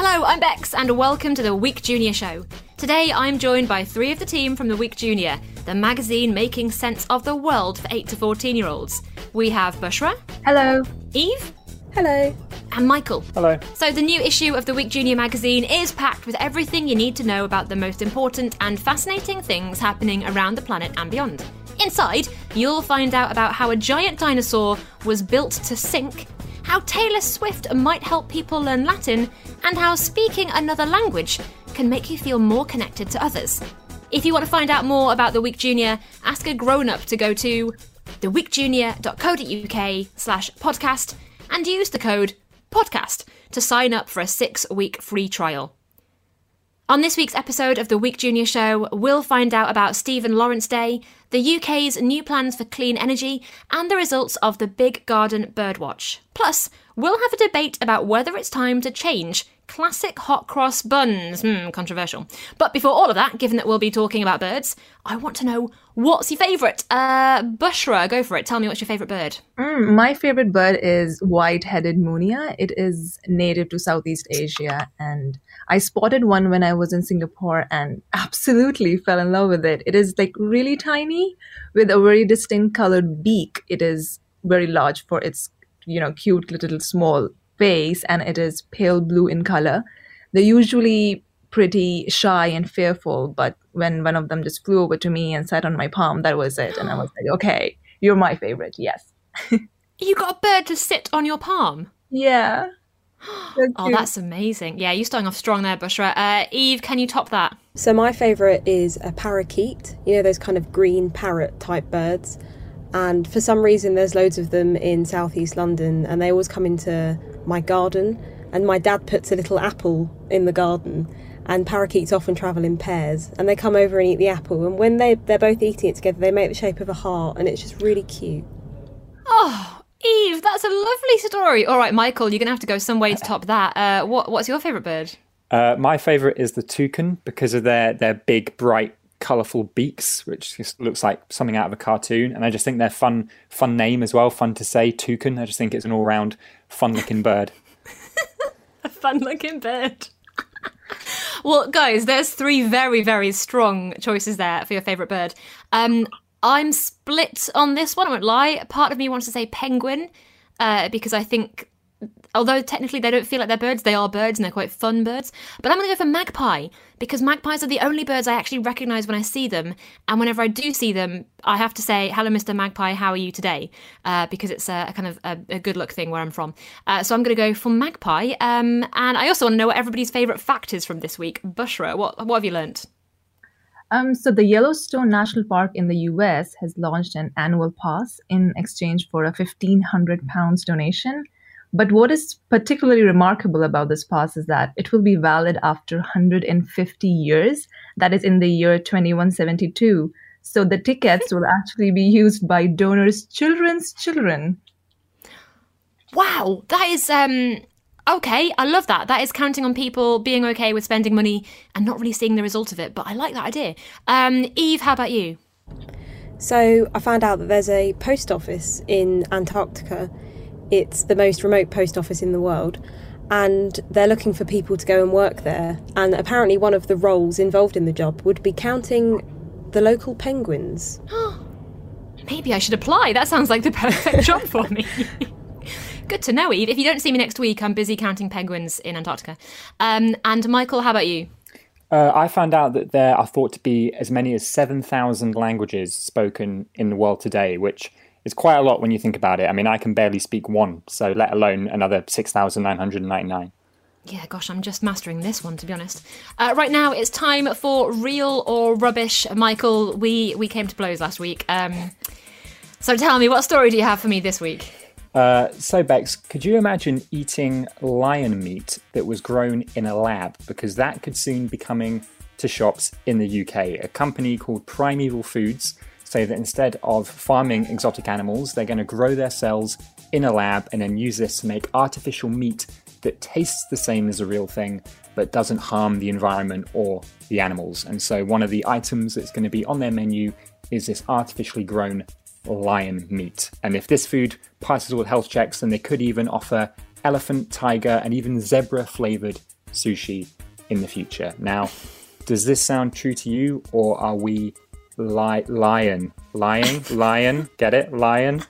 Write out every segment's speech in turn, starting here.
Hello, I'm Bex, and welcome to the Week Junior Show. Today, I'm joined by three of the team from the Week Junior, the magazine making sense of the world for 8 to 14 year olds. We have Bushra. Hello. Eve. Hello. And Michael. Hello. So, the new issue of the Week Junior magazine is packed with everything you need to know about the most important and fascinating things happening around the planet and beyond. Inside, you'll find out about how a giant dinosaur was built to sink how Taylor Swift might help people learn Latin, and how speaking another language can make you feel more connected to others. If you want to find out more about the Week Junior, ask a grown up to go to theweekjunior.co.uk slash podcast and use the code podcast to sign up for a six week free trial. On this week's episode of the Week Junior Show, we'll find out about Stephen Lawrence Day, the UK's new plans for clean energy, and the results of the Big Garden Birdwatch. Plus, we'll have a debate about whether it's time to change classic hot cross buns. Hmm, controversial. But before all of that, given that we'll be talking about birds, I want to know what's your favourite? Uh, Bushra, go for it. Tell me what's your favourite bird. Mm, my favorite bird is white-headed munia. It is native to Southeast Asia and I spotted one when I was in Singapore and absolutely fell in love with it. It is like really tiny with a very distinct colored beak. It is very large for its, you know, cute little small face and it is pale blue in color. They're usually pretty shy and fearful, but when one of them just flew over to me and sat on my palm, that was it. And I was like, okay, you're my favorite. Yes. you got a bird to sit on your palm? Yeah oh, that's amazing. Yeah, you're starting off strong there, Bushra. Uh, Eve, can you top that? So, my favourite is a parakeet, you know, those kind of green parrot type birds. And for some reason, there's loads of them in southeast London, and they always come into my garden. And my dad puts a little apple in the garden, and parakeets often travel in pairs, and they come over and eat the apple. And when they, they're both eating it together, they make the shape of a heart, and it's just really cute. Oh, Eve, that's a lovely story. All right, Michael, you're going to have to go some way to top that. Uh, what, what's your favourite bird? Uh, my favourite is the toucan because of their, their big, bright, colourful beaks, which just looks like something out of a cartoon. And I just think they're fun, fun name as well, fun to say. Toucan. I just think it's an all round fun looking bird. a fun looking bird. well, guys, there's three very, very strong choices there for your favourite bird. Um, I'm split on this one. I won't lie. Part of me wants to say penguin uh, because I think, although technically they don't feel like they're birds, they are birds and they're quite fun birds. But I'm going to go for magpie because magpies are the only birds I actually recognise when I see them. And whenever I do see them, I have to say, "Hello, Mr. Magpie. How are you today?" Uh, because it's a, a, kind of a, a, good luck thing where I'm from. Uh, so I'm going to go for magpie. Um, and I also want to know what everybody's favourite fact is from this week. Bushra, what what have you learnt? Um, so the Yellowstone National Park in the U.S. has launched an annual pass in exchange for a 1,500 pounds donation. But what is particularly remarkable about this pass is that it will be valid after 150 years. That is in the year 2172. So the tickets will actually be used by donors' children's children. Wow, that is um okay, I love that. That is counting on people being okay with spending money and not really seeing the result of it. But I like that idea. Um, Eve, how about you? So I found out that there's a post office in Antarctica. It's the most remote post office in the world. And they're looking for people to go and work there. And apparently, one of the roles involved in the job would be counting the local penguins. Maybe I should apply. That sounds like the perfect job for me. Good to know, Eve. If you don't see me next week, I'm busy counting penguins in Antarctica. Um, and Michael, how about you? Uh, I found out that there are thought to be as many as 7,000 languages spoken in the world today, which is quite a lot when you think about it. I mean, I can barely speak one, so let alone another 6,999. Yeah, gosh, I'm just mastering this one to be honest. Uh, right now, it's time for real or rubbish. Michael, we we came to blows last week. Um, so tell me, what story do you have for me this week? Uh, so, Bex, could you imagine eating lion meat that was grown in a lab? Because that could soon be coming to shops in the UK. A company called Primeval Foods say that instead of farming exotic animals, they're going to grow their cells in a lab and then use this to make artificial meat that tastes the same as a real thing but doesn't harm the environment or the animals. And so, one of the items that's going to be on their menu is this artificially grown lion meat. And if this food passes all health checks, then they could even offer elephant, tiger, and even zebra flavored sushi in the future. Now, does this sound true to you, or are we li- lion, lying, lion? Get it, lion?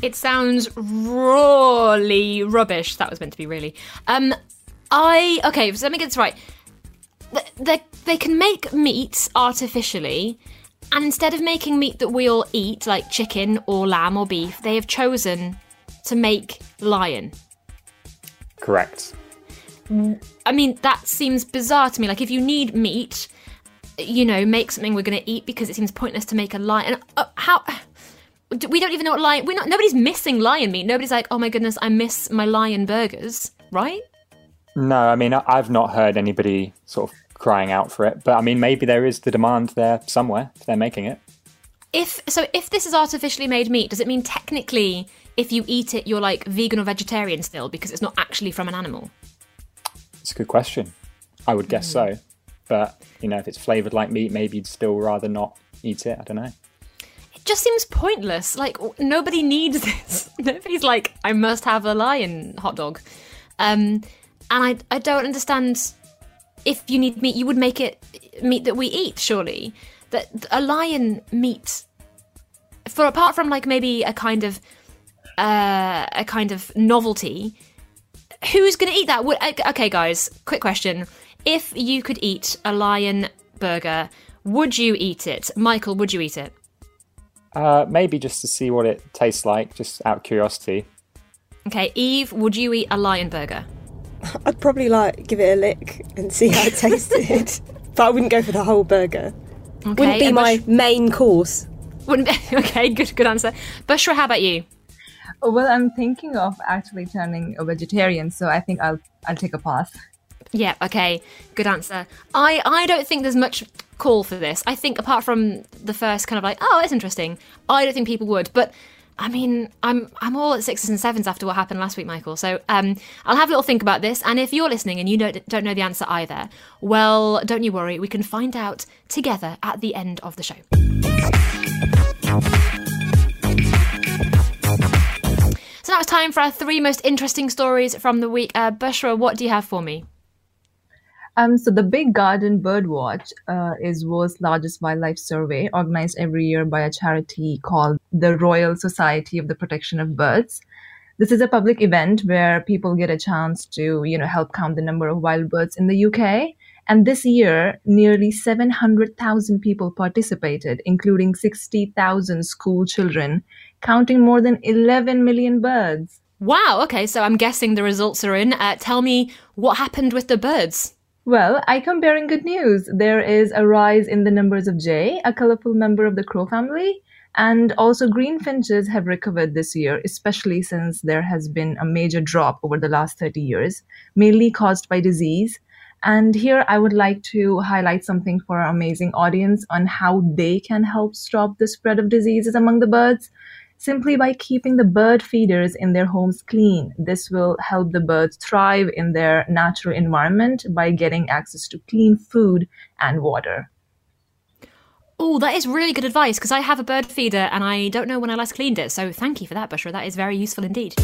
It sounds rawly rubbish. That was meant to be really. Um, I okay. So let me get this right. Th- They they can make meats artificially, and instead of making meat that we all eat, like chicken or lamb or beef, they have chosen to make lion. Correct. I mean, that seems bizarre to me. Like, if you need meat, you know, make something we're going to eat because it seems pointless to make a lion. Uh, how? We don't even know what lion. We're not. Nobody's missing lion meat. Nobody's like, oh my goodness, I miss my lion burgers, right? No, I mean, I've not heard anybody sort of crying out for it, but I mean, maybe there is the demand there somewhere if they're making it. If so, if this is artificially made meat, does it mean technically, if you eat it, you're like vegan or vegetarian still because it's not actually from an animal? It's a good question. I would guess so. But, you know, if it's flavored like meat, maybe you'd still rather not eat it. I don't know. It just seems pointless. Like nobody needs this. Nobody's like, I must have a lion hot dog. Um, and I, I don't understand. If you need meat, you would make it meat that we eat. Surely, that a lion meat, for apart from like maybe a kind of, uh, a kind of novelty. Who's going to eat that? Would, okay, guys, quick question: If you could eat a lion burger, would you eat it? Michael, would you eat it? Uh, maybe just to see what it tastes like, just out of curiosity. Okay, Eve, would you eat a lion burger? I'd probably like give it a lick and see how it tasted, but I wouldn't go for the whole burger. Okay, Wouldn't be and my Bush- main course. wouldn't be, okay, good good answer. Bushra, how about you? Oh, well, I'm thinking of actually turning a vegetarian, so I think I'll I'll take a pass. Yeah, okay, good answer. I I don't think there's much call for this. I think apart from the first kind of like, oh, it's interesting. I don't think people would, but I mean, I'm I'm all at sixes and sevens after what happened last week, Michael. So um, I'll have a little think about this. And if you're listening and you don't don't know the answer either, well, don't you worry. We can find out together at the end of the show. So now it's time for our three most interesting stories from the week. Uh, Bushra, what do you have for me? Um, so the Big Garden Birdwatch uh, is world's largest wildlife survey, organized every year by a charity called the Royal Society of the Protection of Birds. This is a public event where people get a chance to, you know, help count the number of wild birds in the UK. And this year, nearly 700,000 people participated, including 60,000 school children, counting more than 11 million birds. Wow, okay, so I'm guessing the results are in. Uh, tell me what happened with the birds. Well, I come bearing good news. There is a rise in the numbers of jay, a colorful member of the crow family, and also green finches have recovered this year, especially since there has been a major drop over the last 30 years, mainly caused by disease. And here I would like to highlight something for our amazing audience on how they can help stop the spread of diseases among the birds simply by keeping the bird feeders in their homes clean. This will help the birds thrive in their natural environment by getting access to clean food and water. Oh, that is really good advice because I have a bird feeder and I don't know when I last cleaned it. So thank you for that, Bushra. That is very useful indeed.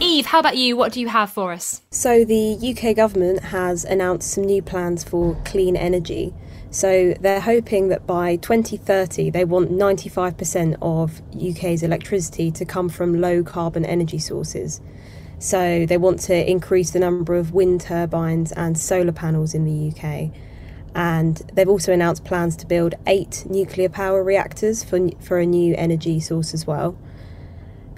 Eve, how about you? What do you have for us? So, the UK government has announced some new plans for clean energy. So, they're hoping that by 2030, they want 95% of UK's electricity to come from low carbon energy sources. So, they want to increase the number of wind turbines and solar panels in the UK. And they've also announced plans to build eight nuclear power reactors for, for a new energy source as well.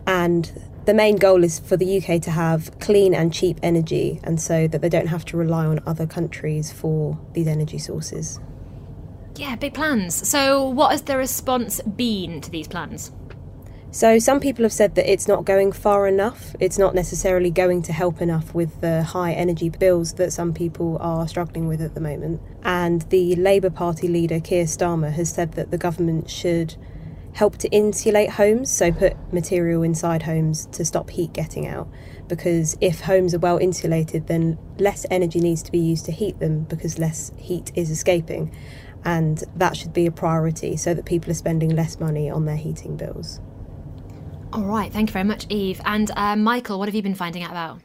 And the main goal is for the UK to have clean and cheap energy, and so that they don't have to rely on other countries for these energy sources. Yeah, big plans. So, what has the response been to these plans? So, some people have said that it's not going far enough. It's not necessarily going to help enough with the high energy bills that some people are struggling with at the moment. And the Labour Party leader, Keir Starmer, has said that the government should help to insulate homes, so put material inside homes to stop heat getting out. Because if homes are well insulated, then less energy needs to be used to heat them because less heat is escaping. And that should be a priority so that people are spending less money on their heating bills. All right, thank you very much, Eve. And uh, Michael, what have you been finding out about?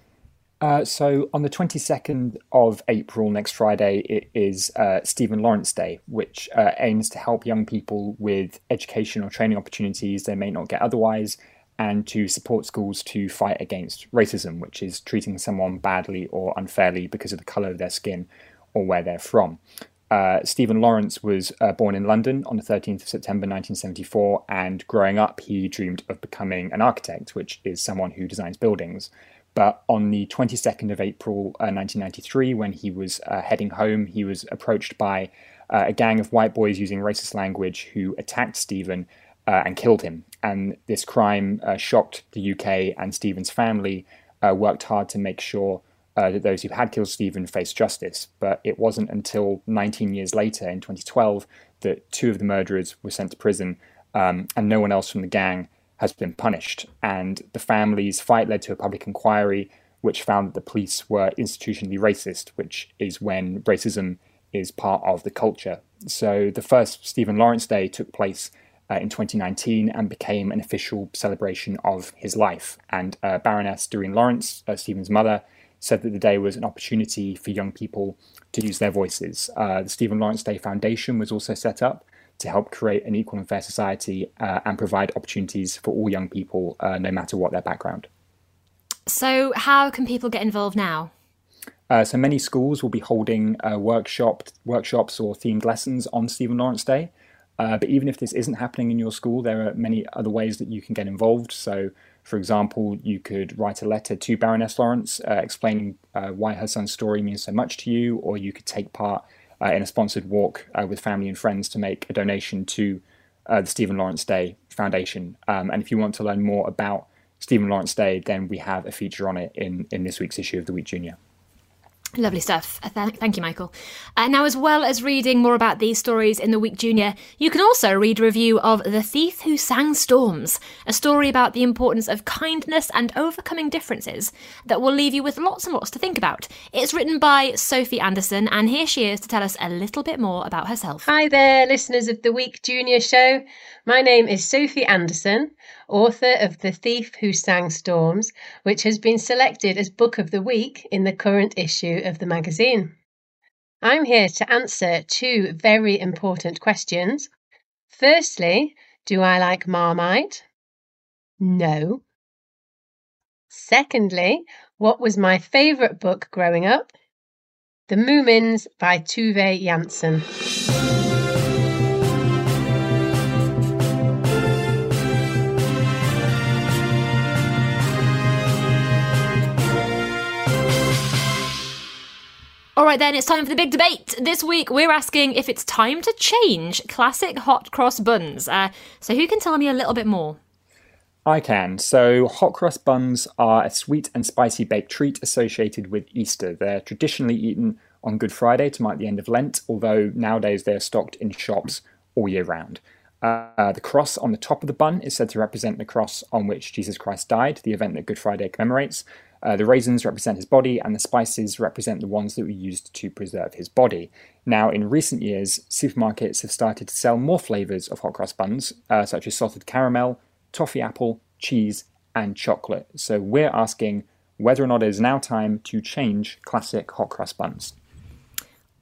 Uh, so on the 22nd of April, next Friday, it is uh, Stephen Lawrence Day, which uh, aims to help young people with education or training opportunities they may not get otherwise, and to support schools to fight against racism, which is treating someone badly or unfairly because of the colour of their skin or where they're from. Uh, Stephen Lawrence was uh, born in London on the 13th of September 1974, and growing up, he dreamed of becoming an architect, which is someone who designs buildings. But on the 22nd of April uh, 1993, when he was uh, heading home, he was approached by uh, a gang of white boys using racist language who attacked Stephen uh, and killed him. And this crime shocked the UK, and Stephen's family worked hard to make sure that those who had killed Stephen faced justice. But it wasn't until 19 years later, in 2012, that two of the murderers were sent to prison, um, and no one else from the gang has been punished. And the family's fight led to a public inquiry which found that the police were institutionally racist, which is when racism is part of the culture. So the first Stephen Lawrence Day took place uh, in 2019 and became an official celebration of his life. And uh, Baroness Doreen Lawrence, uh, Stephen's mother, said that the day was an opportunity for young people to use their voices. Uh, the Stephen Lawrence Day Foundation was also set up to help create an equal and fair society uh, and provide opportunities for all young people, uh, no matter what their background. So, how can people get involved now? Uh, so many schools will be holding uh, workshop, workshops or themed lessons on Stephen Lawrence Day. Uh, but even if this isn't happening in your school, there are many other ways that you can get involved. So, for example, you could write a letter to Baroness Lawrence uh, explaining why her son's story means so much to you, or you could take part uh, in a sponsored walk uh, with family and friends to make a donation to uh, the Stephen Lawrence Day Foundation. Um, and if you want to learn more about Stephen Lawrence Day, then we have a feature on it in, in this week's issue of the Week Junior. Lovely stuff. Uh, thank you, Michael. Uh, now, as well as reading more about these stories in the Week Junior, you can also read a review of The Thief Who Sang Storms, a story about the importance of kindness and overcoming differences that will leave you with lots and lots to think about. It's written by Sophie Anderson, and here she is to tell us a little bit more about herself. Hi there, listeners of the Week Junior show. My name is Sophie Anderson author of The Thief Who Sang Storms, which has been selected as Book of the Week in the current issue of the magazine. I'm here to answer two very important questions. Firstly, do I like Marmite? No. Secondly, what was my favourite book growing up? The Moomins by Tove Jansson. All right, then, it's time for the big debate. This week, we're asking if it's time to change classic hot cross buns. Uh, so, who can tell me a little bit more? I can. So, hot cross buns are a sweet and spicy baked treat associated with Easter. They're traditionally eaten on Good Friday to mark the end of Lent, although nowadays they're stocked in shops all year round. Uh, the cross on the top of the bun is said to represent the cross on which Jesus Christ died, the event that Good Friday commemorates. Uh, the raisins represent his body, and the spices represent the ones that were used to preserve his body. Now, in recent years, supermarkets have started to sell more flavours of hot cross buns, uh, such as salted caramel, toffee apple, cheese, and chocolate. So we're asking whether or not it is now time to change classic hot cross buns.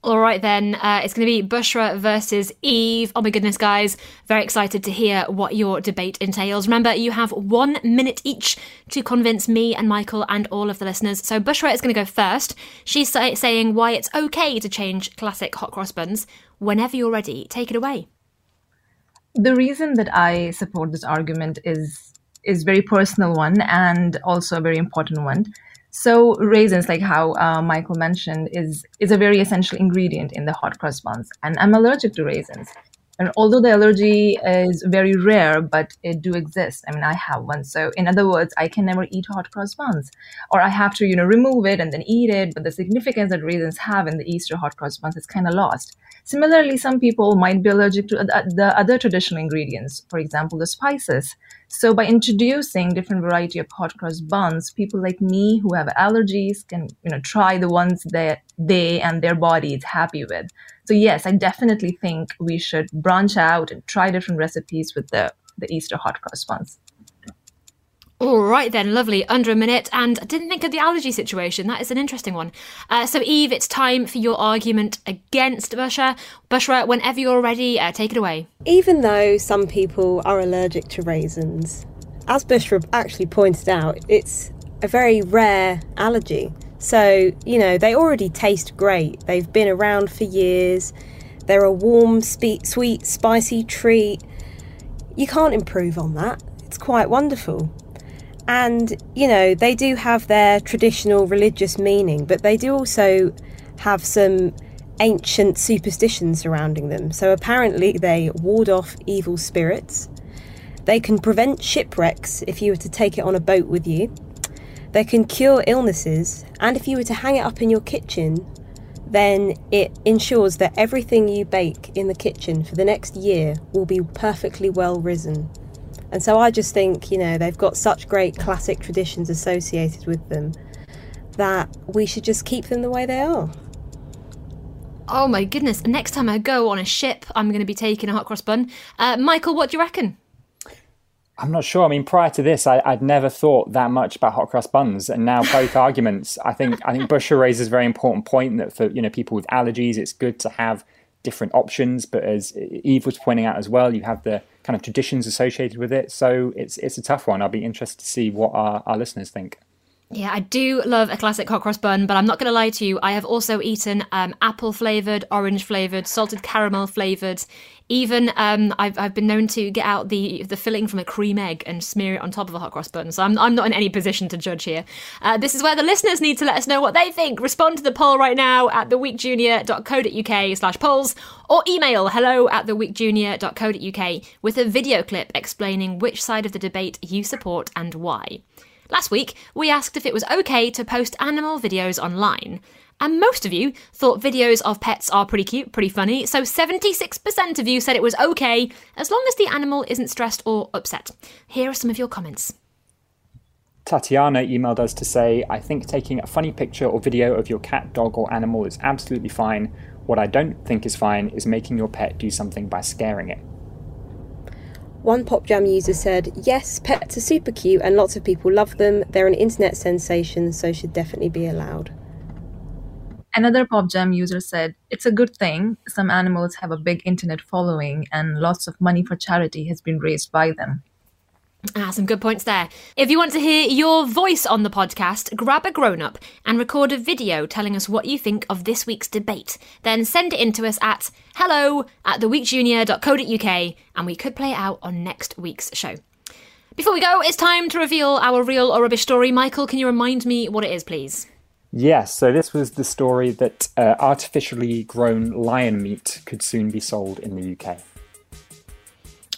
All right, then. Uh, it's going to be Bushra versus Eve. Oh my goodness, guys. Very excited to hear what your debate entails. Remember, you have one minute each to convince me and Michael and all of the listeners. So Bushra is going to go first. She's say- saying why it's okay to change classic hot cross buns. Whenever you're ready, take it away. The reason that I support this argument is is very personal one and also a very important one so raisins, like how uh, Michael mentioned, is is a very essential ingredient in the hot cross buns, and I'm allergic to raisins. And although the allergy is very rare, but it do exist. I mean, I have one. So in other words, I can never eat hot cross buns, or I have to, you know, remove it and then eat it. But the significance that raisins have in the Easter hot cross buns is kind of lost. Similarly, some people might be allergic to the other traditional ingredients, for example, the spices. So by introducing different variety of hot cross buns, people like me who have allergies can, you know, try the ones that they and their body is happy with. So yes, I definitely think we should branch out and try different recipes with the, the Easter hot cross buns. All right then, lovely. Under a minute, and I didn't think of the allergy situation. That is an interesting one. Uh, so, Eve, it's time for your argument against Bushra. Bushra, whenever you're ready, uh, take it away. Even though some people are allergic to raisins, as Bushra actually pointed out, it's a very rare allergy. So, you know, they already taste great. They've been around for years. They're a warm, spe- sweet, spicy treat. You can't improve on that. It's quite wonderful. And, you know, they do have their traditional religious meaning, but they do also have some ancient superstitions surrounding them. So apparently they ward off evil spirits. They can prevent shipwrecks if you were to take it on a boat with you. They can cure illnesses, and if you were to hang it up in your kitchen, then it ensures that everything you bake in the kitchen for the next year will be perfectly well risen. And so I just think, you know, they've got such great classic traditions associated with them that we should just keep them the way they are. Oh my goodness. Next time I go on a ship, I'm going to be taking a hot cross bun. Uh, Michael, what do you reckon? I'm not sure. I mean, prior to this, I, would never thought that much about hot cross buns, and now both arguments. I think I think Bushra raises a very important point that for you know people with allergies, it's good to have different options. But as Eve was pointing out as well, you have the kind of traditions associated with it. So it's it's a tough one. I'll be interested to see what our, our listeners think. Yeah, I do love a classic hot cross bun, but I'm not going to lie to you. I have also eaten um, apple flavored, orange flavored, salted caramel flavored. Even um, I've, I've been known to get out the the filling from a cream egg and smear it on top of a hot cross bun. So I'm, I'm not in any position to judge here. Uh, this is where the listeners need to let us know what they think. Respond to the poll right now at theweekjunior.co.uk slash polls or email hello at theweekjunior.co.uk with a video clip explaining which side of the debate you support and why. Last week, we asked if it was okay to post animal videos online. And most of you thought videos of pets are pretty cute, pretty funny, so 76% of you said it was okay as long as the animal isn't stressed or upset. Here are some of your comments. Tatiana emailed us to say, I think taking a funny picture or video of your cat, dog, or animal is absolutely fine. What I don't think is fine is making your pet do something by scaring it. One Pop Jam user said, Yes, pets are super cute and lots of people love them. They're an internet sensation, so should definitely be allowed. Another Pop Jam user said, It's a good thing. Some animals have a big internet following and lots of money for charity has been raised by them. Ah, some good points there. If you want to hear your voice on the podcast, grab a grown up and record a video telling us what you think of this week's debate. Then send it in to us at hello at theweekjunior.co.uk and we could play it out on next week's show. Before we go, it's time to reveal our real or rubbish story. Michael, can you remind me what it is, please? Yes, so this was the story that uh, artificially grown lion meat could soon be sold in the UK.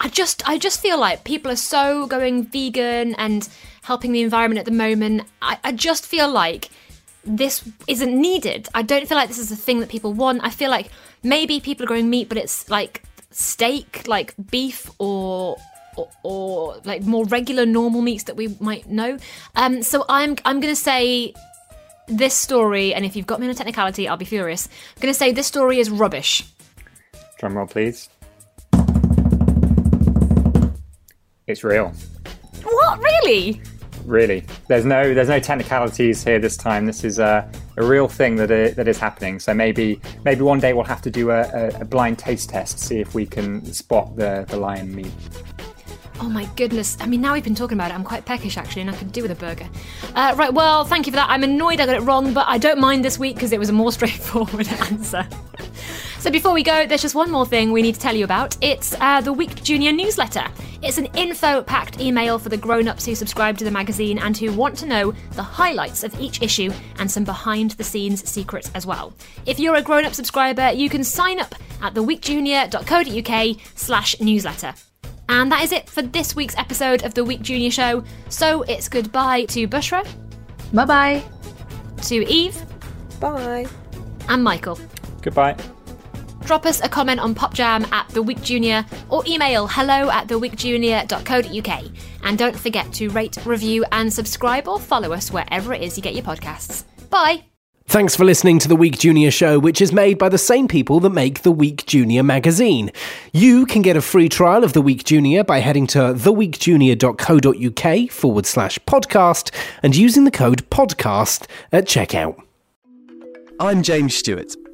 I just I just feel like people are so going vegan and helping the environment at the moment. I, I just feel like this isn't needed. I don't feel like this is a thing that people want. I feel like maybe people are growing meat, but it's like steak, like beef or or, or, like more regular normal meats that we might know. Um, so I'm I'm gonna say this story, and if you've got me on a technicality, I'll be furious. I'm gonna say this story is rubbish. Drum roll, please. It's real. What really? Really, there's no there's no technicalities here this time. This is a, a real thing that is, that is happening. So maybe maybe one day we'll have to do a, a, blind taste test, see if we can spot the, the lion meat. Oh my goodness. I mean, now we've been talking about it, I'm quite peckish actually, and I could do with a burger. Uh, right, well, thank you for that. I'm annoyed I got it wrong, but I don't mind this week because it was a more straightforward answer. So before we go, there's just one more thing we need to tell you about. It's uh, the Week Junior newsletter. It's an info-packed email for the grown-ups who subscribe to the magazine and who want to know the highlights of each issue and some behind-the-scenes secrets as well. If you're a grown-up subscriber, you can sign up at theweekjunior.co.uk slash newsletter. And that is it for this week's episode of the Week Junior Show. So it's goodbye to Bushra. Bye bye. To Eve. Bye. And Michael. Goodbye drop us a comment on PopJam at The Week Junior or email hello at theweekjunior.co.uk. And don't forget to rate, review, and subscribe or follow us wherever it is you get your podcasts. Bye! Thanks for listening to the Week Junior show, which is made by the same people that make the Week Junior magazine. You can get a free trial of the Week Junior by heading to theweekjunior.co.uk forward slash podcast and using the code podcast at checkout. I'm James Stewart,